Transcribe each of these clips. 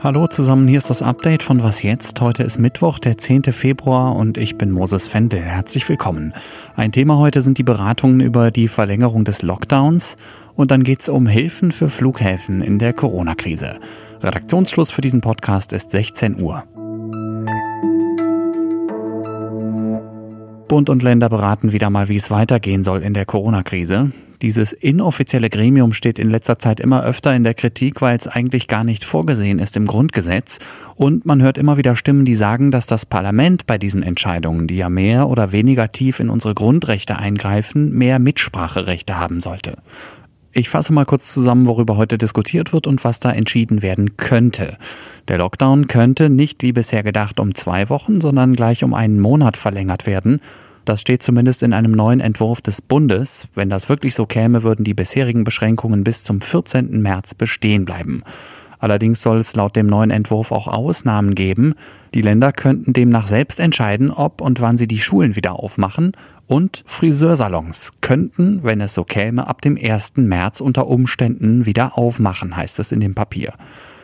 Hallo zusammen, hier ist das Update von Was jetzt. Heute ist Mittwoch, der 10. Februar und ich bin Moses Fendel. Herzlich willkommen. Ein Thema heute sind die Beratungen über die Verlängerung des Lockdowns und dann geht es um Hilfen für Flughäfen in der Corona-Krise. Redaktionsschluss für diesen Podcast ist 16 Uhr. Bund und Länder beraten wieder mal, wie es weitergehen soll in der Corona-Krise. Dieses inoffizielle Gremium steht in letzter Zeit immer öfter in der Kritik, weil es eigentlich gar nicht vorgesehen ist im Grundgesetz. Und man hört immer wieder Stimmen, die sagen, dass das Parlament bei diesen Entscheidungen, die ja mehr oder weniger tief in unsere Grundrechte eingreifen, mehr Mitspracherechte haben sollte. Ich fasse mal kurz zusammen, worüber heute diskutiert wird und was da entschieden werden könnte. Der Lockdown könnte nicht wie bisher gedacht um zwei Wochen, sondern gleich um einen Monat verlängert werden. Das steht zumindest in einem neuen Entwurf des Bundes. Wenn das wirklich so käme, würden die bisherigen Beschränkungen bis zum 14. März bestehen bleiben. Allerdings soll es laut dem neuen Entwurf auch Ausnahmen geben. Die Länder könnten demnach selbst entscheiden, ob und wann sie die Schulen wieder aufmachen. Und Friseursalons könnten, wenn es so käme, ab dem 1. März unter Umständen wieder aufmachen, heißt es in dem Papier.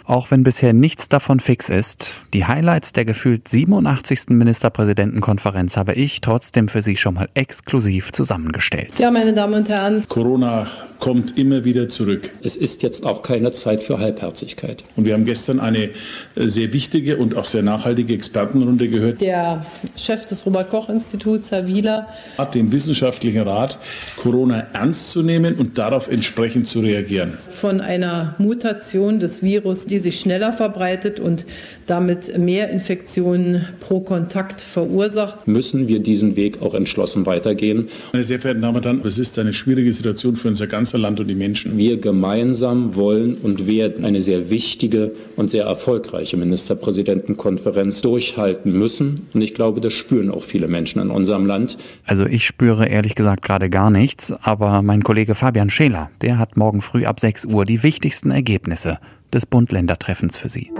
Auch wenn bisher nichts davon fix ist, die Highlights der gefühlt 87. Ministerpräsidentenkonferenz habe ich trotzdem für Sie schon mal exklusiv zusammengestellt. Ja, meine Damen und Herren. Corona kommt immer wieder zurück. Es ist jetzt auch keine Zeit für Halbherzigkeit. Und wir haben gestern eine sehr wichtige und auch sehr nachhaltige Expertenrunde gehört. Der Chef des Robert-Koch-Instituts, Herr Wieler, hat den wissenschaftlichen Rat, Corona ernst zu nehmen und darauf entsprechend zu reagieren. Von einer Mutation des Virus, die sich schneller verbreitet und damit mehr Infektionen pro Kontakt verursacht, müssen wir diesen Weg auch entschlossen weitergehen. Meine sehr verehrten Damen und Herren, es ist eine schwierige Situation für unser ganzes Land und die Menschen. Wir gemeinsam wollen und werden eine sehr wichtige und sehr erfolgreiche Ministerpräsidentenkonferenz durchhalten müssen. Und ich glaube, das spüren auch viele Menschen in unserem Land. Also ich spüre ehrlich gesagt gerade gar nichts, aber mein Kollege Fabian Scheler, der hat morgen früh ab 6 Uhr die wichtigsten Ergebnisse des Bund-Länder-Treffens für Sie.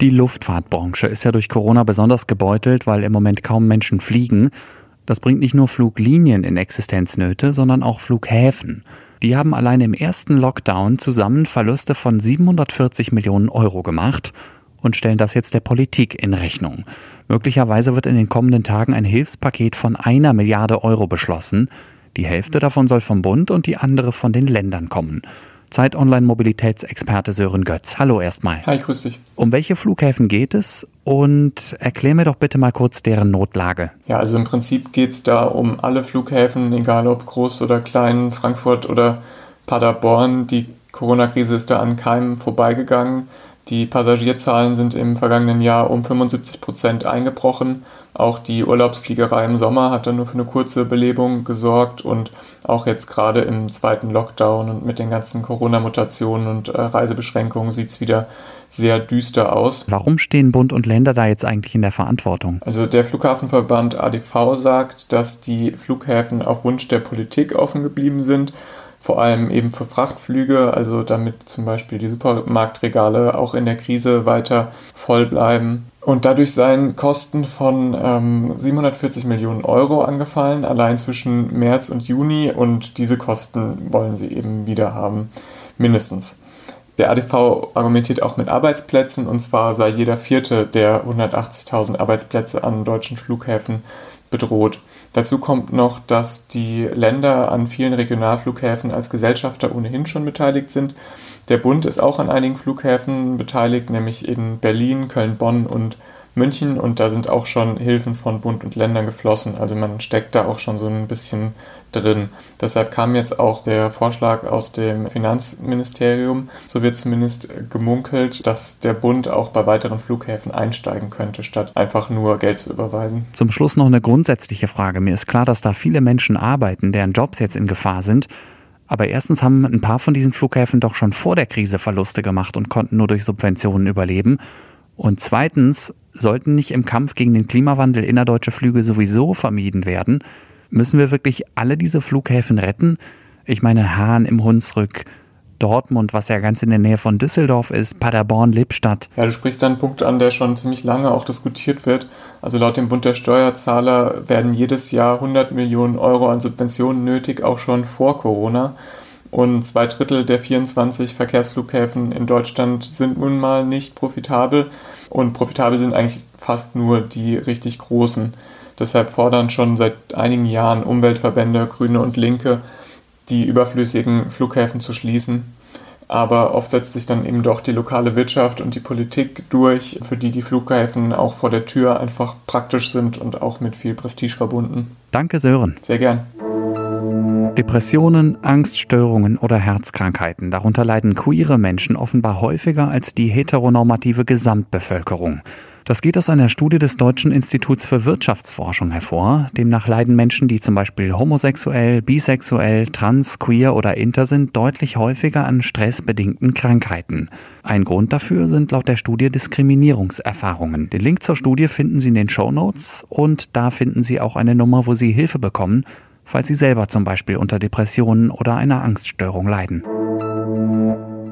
Die Luftfahrtbranche ist ja durch Corona besonders gebeutelt, weil im Moment kaum Menschen fliegen. Das bringt nicht nur Fluglinien in Existenznöte, sondern auch Flughäfen. Die haben allein im ersten Lockdown zusammen Verluste von 740 Millionen Euro gemacht und stellen das jetzt der Politik in Rechnung. Möglicherweise wird in den kommenden Tagen ein Hilfspaket von einer Milliarde Euro beschlossen. Die Hälfte davon soll vom Bund und die andere von den Ländern kommen. Zeit Online Mobilitätsexperte Sören Götz. Hallo erstmal. Hi, grüß dich. Um welche Flughäfen geht es und erklär mir doch bitte mal kurz deren Notlage. Ja, also im Prinzip geht es da um alle Flughäfen, egal ob groß oder klein, Frankfurt oder Paderborn. Die Corona-Krise ist da an keinem vorbeigegangen. Die Passagierzahlen sind im vergangenen Jahr um 75 Prozent eingebrochen. Auch die Urlaubsfliegerei im Sommer hat dann nur für eine kurze Belebung gesorgt und auch jetzt gerade im zweiten Lockdown und mit den ganzen Corona-Mutationen und äh, Reisebeschränkungen sieht es wieder sehr düster aus. Warum stehen Bund und Länder da jetzt eigentlich in der Verantwortung? Also der Flughafenverband ADV sagt, dass die Flughäfen auf Wunsch der Politik offen geblieben sind vor allem eben für Frachtflüge, also damit zum Beispiel die Supermarktregale auch in der Krise weiter voll bleiben. Und dadurch seien Kosten von ähm, 740 Millionen Euro angefallen, allein zwischen März und Juni. Und diese Kosten wollen sie eben wieder haben, mindestens. Der ADV argumentiert auch mit Arbeitsplätzen, und zwar sei jeder vierte der 180.000 Arbeitsplätze an deutschen Flughäfen bedroht. Dazu kommt noch, dass die Länder an vielen Regionalflughäfen als Gesellschafter ohnehin schon beteiligt sind. Der Bund ist auch an einigen Flughäfen beteiligt, nämlich in Berlin, Köln, Bonn und München und da sind auch schon Hilfen von Bund und Ländern geflossen. Also man steckt da auch schon so ein bisschen drin. Deshalb kam jetzt auch der Vorschlag aus dem Finanzministerium. So wird zumindest gemunkelt, dass der Bund auch bei weiteren Flughäfen einsteigen könnte, statt einfach nur Geld zu überweisen. Zum Schluss noch eine grundsätzliche Frage. Mir ist klar, dass da viele Menschen arbeiten, deren Jobs jetzt in Gefahr sind. Aber erstens haben ein paar von diesen Flughäfen doch schon vor der Krise Verluste gemacht und konnten nur durch Subventionen überleben. Und zweitens sollten nicht im Kampf gegen den Klimawandel innerdeutsche Flüge sowieso vermieden werden. Müssen wir wirklich alle diese Flughäfen retten? Ich meine Hahn im Hunsrück Dortmund, was ja ganz in der Nähe von Düsseldorf ist, Paderborn, Lippstadt. Ja, du sprichst da einen Punkt an, der schon ziemlich lange auch diskutiert wird. Also laut dem Bund der Steuerzahler werden jedes Jahr 100 Millionen Euro an Subventionen nötig, auch schon vor Corona. Und zwei Drittel der 24 Verkehrsflughäfen in Deutschland sind nun mal nicht profitabel. Und profitabel sind eigentlich fast nur die richtig großen. Deshalb fordern schon seit einigen Jahren Umweltverbände, Grüne und Linke, die überflüssigen Flughäfen zu schließen. Aber oft setzt sich dann eben doch die lokale Wirtschaft und die Politik durch, für die die Flughäfen auch vor der Tür einfach praktisch sind und auch mit viel Prestige verbunden. Danke, Sören. Sehr gern. Depressionen, Angststörungen oder Herzkrankheiten. Darunter leiden queere Menschen offenbar häufiger als die heteronormative Gesamtbevölkerung. Das geht aus einer Studie des Deutschen Instituts für Wirtschaftsforschung hervor. Demnach leiden Menschen, die zum Beispiel homosexuell, bisexuell, trans, queer oder inter sind, deutlich häufiger an stressbedingten Krankheiten. Ein Grund dafür sind laut der Studie Diskriminierungserfahrungen. Den Link zur Studie finden Sie in den Show Notes und da finden Sie auch eine Nummer, wo Sie Hilfe bekommen, falls Sie selber zum Beispiel unter Depressionen oder einer Angststörung leiden.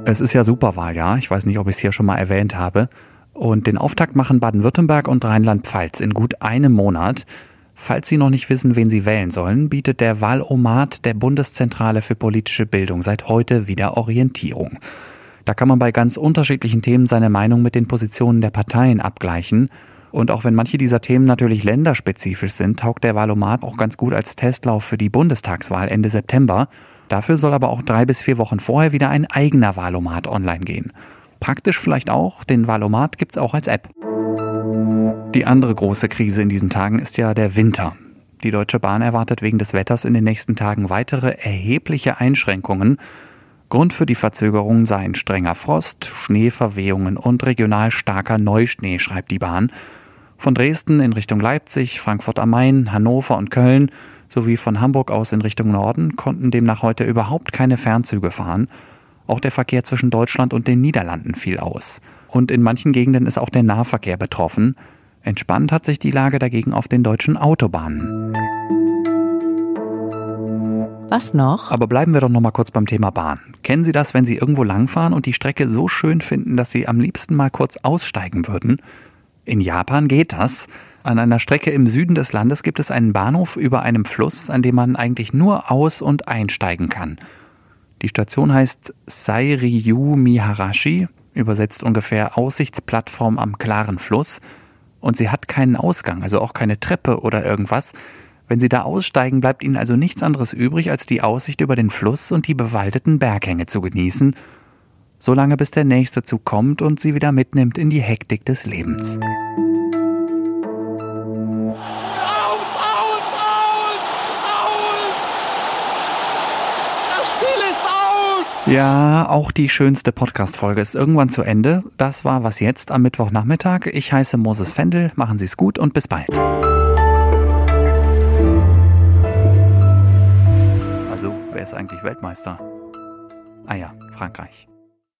Es ist ja Superwahljahr, ich weiß nicht, ob ich es hier schon mal erwähnt habe. Und den Auftakt machen Baden-Württemberg und Rheinland-Pfalz in gut einem Monat. Falls Sie noch nicht wissen, wen Sie wählen sollen, bietet der Wahlomat der Bundeszentrale für politische Bildung seit heute wieder Orientierung. Da kann man bei ganz unterschiedlichen Themen seine Meinung mit den Positionen der Parteien abgleichen. Und auch wenn manche dieser Themen natürlich länderspezifisch sind, taugt der Wahlomat auch ganz gut als Testlauf für die Bundestagswahl Ende September. Dafür soll aber auch drei bis vier Wochen vorher wieder ein eigener Wahlomat online gehen. Praktisch vielleicht auch, den gibt es auch als App. Die andere große Krise in diesen Tagen ist ja der Winter. Die Deutsche Bahn erwartet wegen des Wetters in den nächsten Tagen weitere erhebliche Einschränkungen. Grund für die Verzögerung seien strenger Frost, Schneeverwehungen und regional starker Neuschnee, schreibt die Bahn. Von Dresden in Richtung Leipzig, Frankfurt am Main, Hannover und Köln sowie von Hamburg aus in Richtung Norden konnten demnach heute überhaupt keine Fernzüge fahren. Auch der Verkehr zwischen Deutschland und den Niederlanden fiel aus. Und in manchen Gegenden ist auch der Nahverkehr betroffen. Entspannt hat sich die Lage dagegen auf den deutschen Autobahnen. Was noch? Aber bleiben wir doch noch mal kurz beim Thema Bahn. Kennen Sie das, wenn Sie irgendwo langfahren und die Strecke so schön finden, dass Sie am liebsten mal kurz aussteigen würden? In Japan geht das. An einer Strecke im Süden des Landes gibt es einen Bahnhof über einem Fluss, an dem man eigentlich nur aus- und einsteigen kann. Die Station heißt Sairyu Miharashi, übersetzt ungefähr Aussichtsplattform am klaren Fluss. Und sie hat keinen Ausgang, also auch keine Treppe oder irgendwas. Wenn Sie da aussteigen, bleibt Ihnen also nichts anderes übrig, als die Aussicht über den Fluss und die bewaldeten Berghänge zu genießen, solange bis der nächste Zug kommt und Sie wieder mitnimmt in die Hektik des Lebens. Ja, auch die schönste Podcast-Folge ist irgendwann zu Ende. Das war was jetzt am Mittwochnachmittag. Ich heiße Moses Fendel. Machen Sie es gut und bis bald. Also, wer ist eigentlich Weltmeister? Ah ja, Frankreich.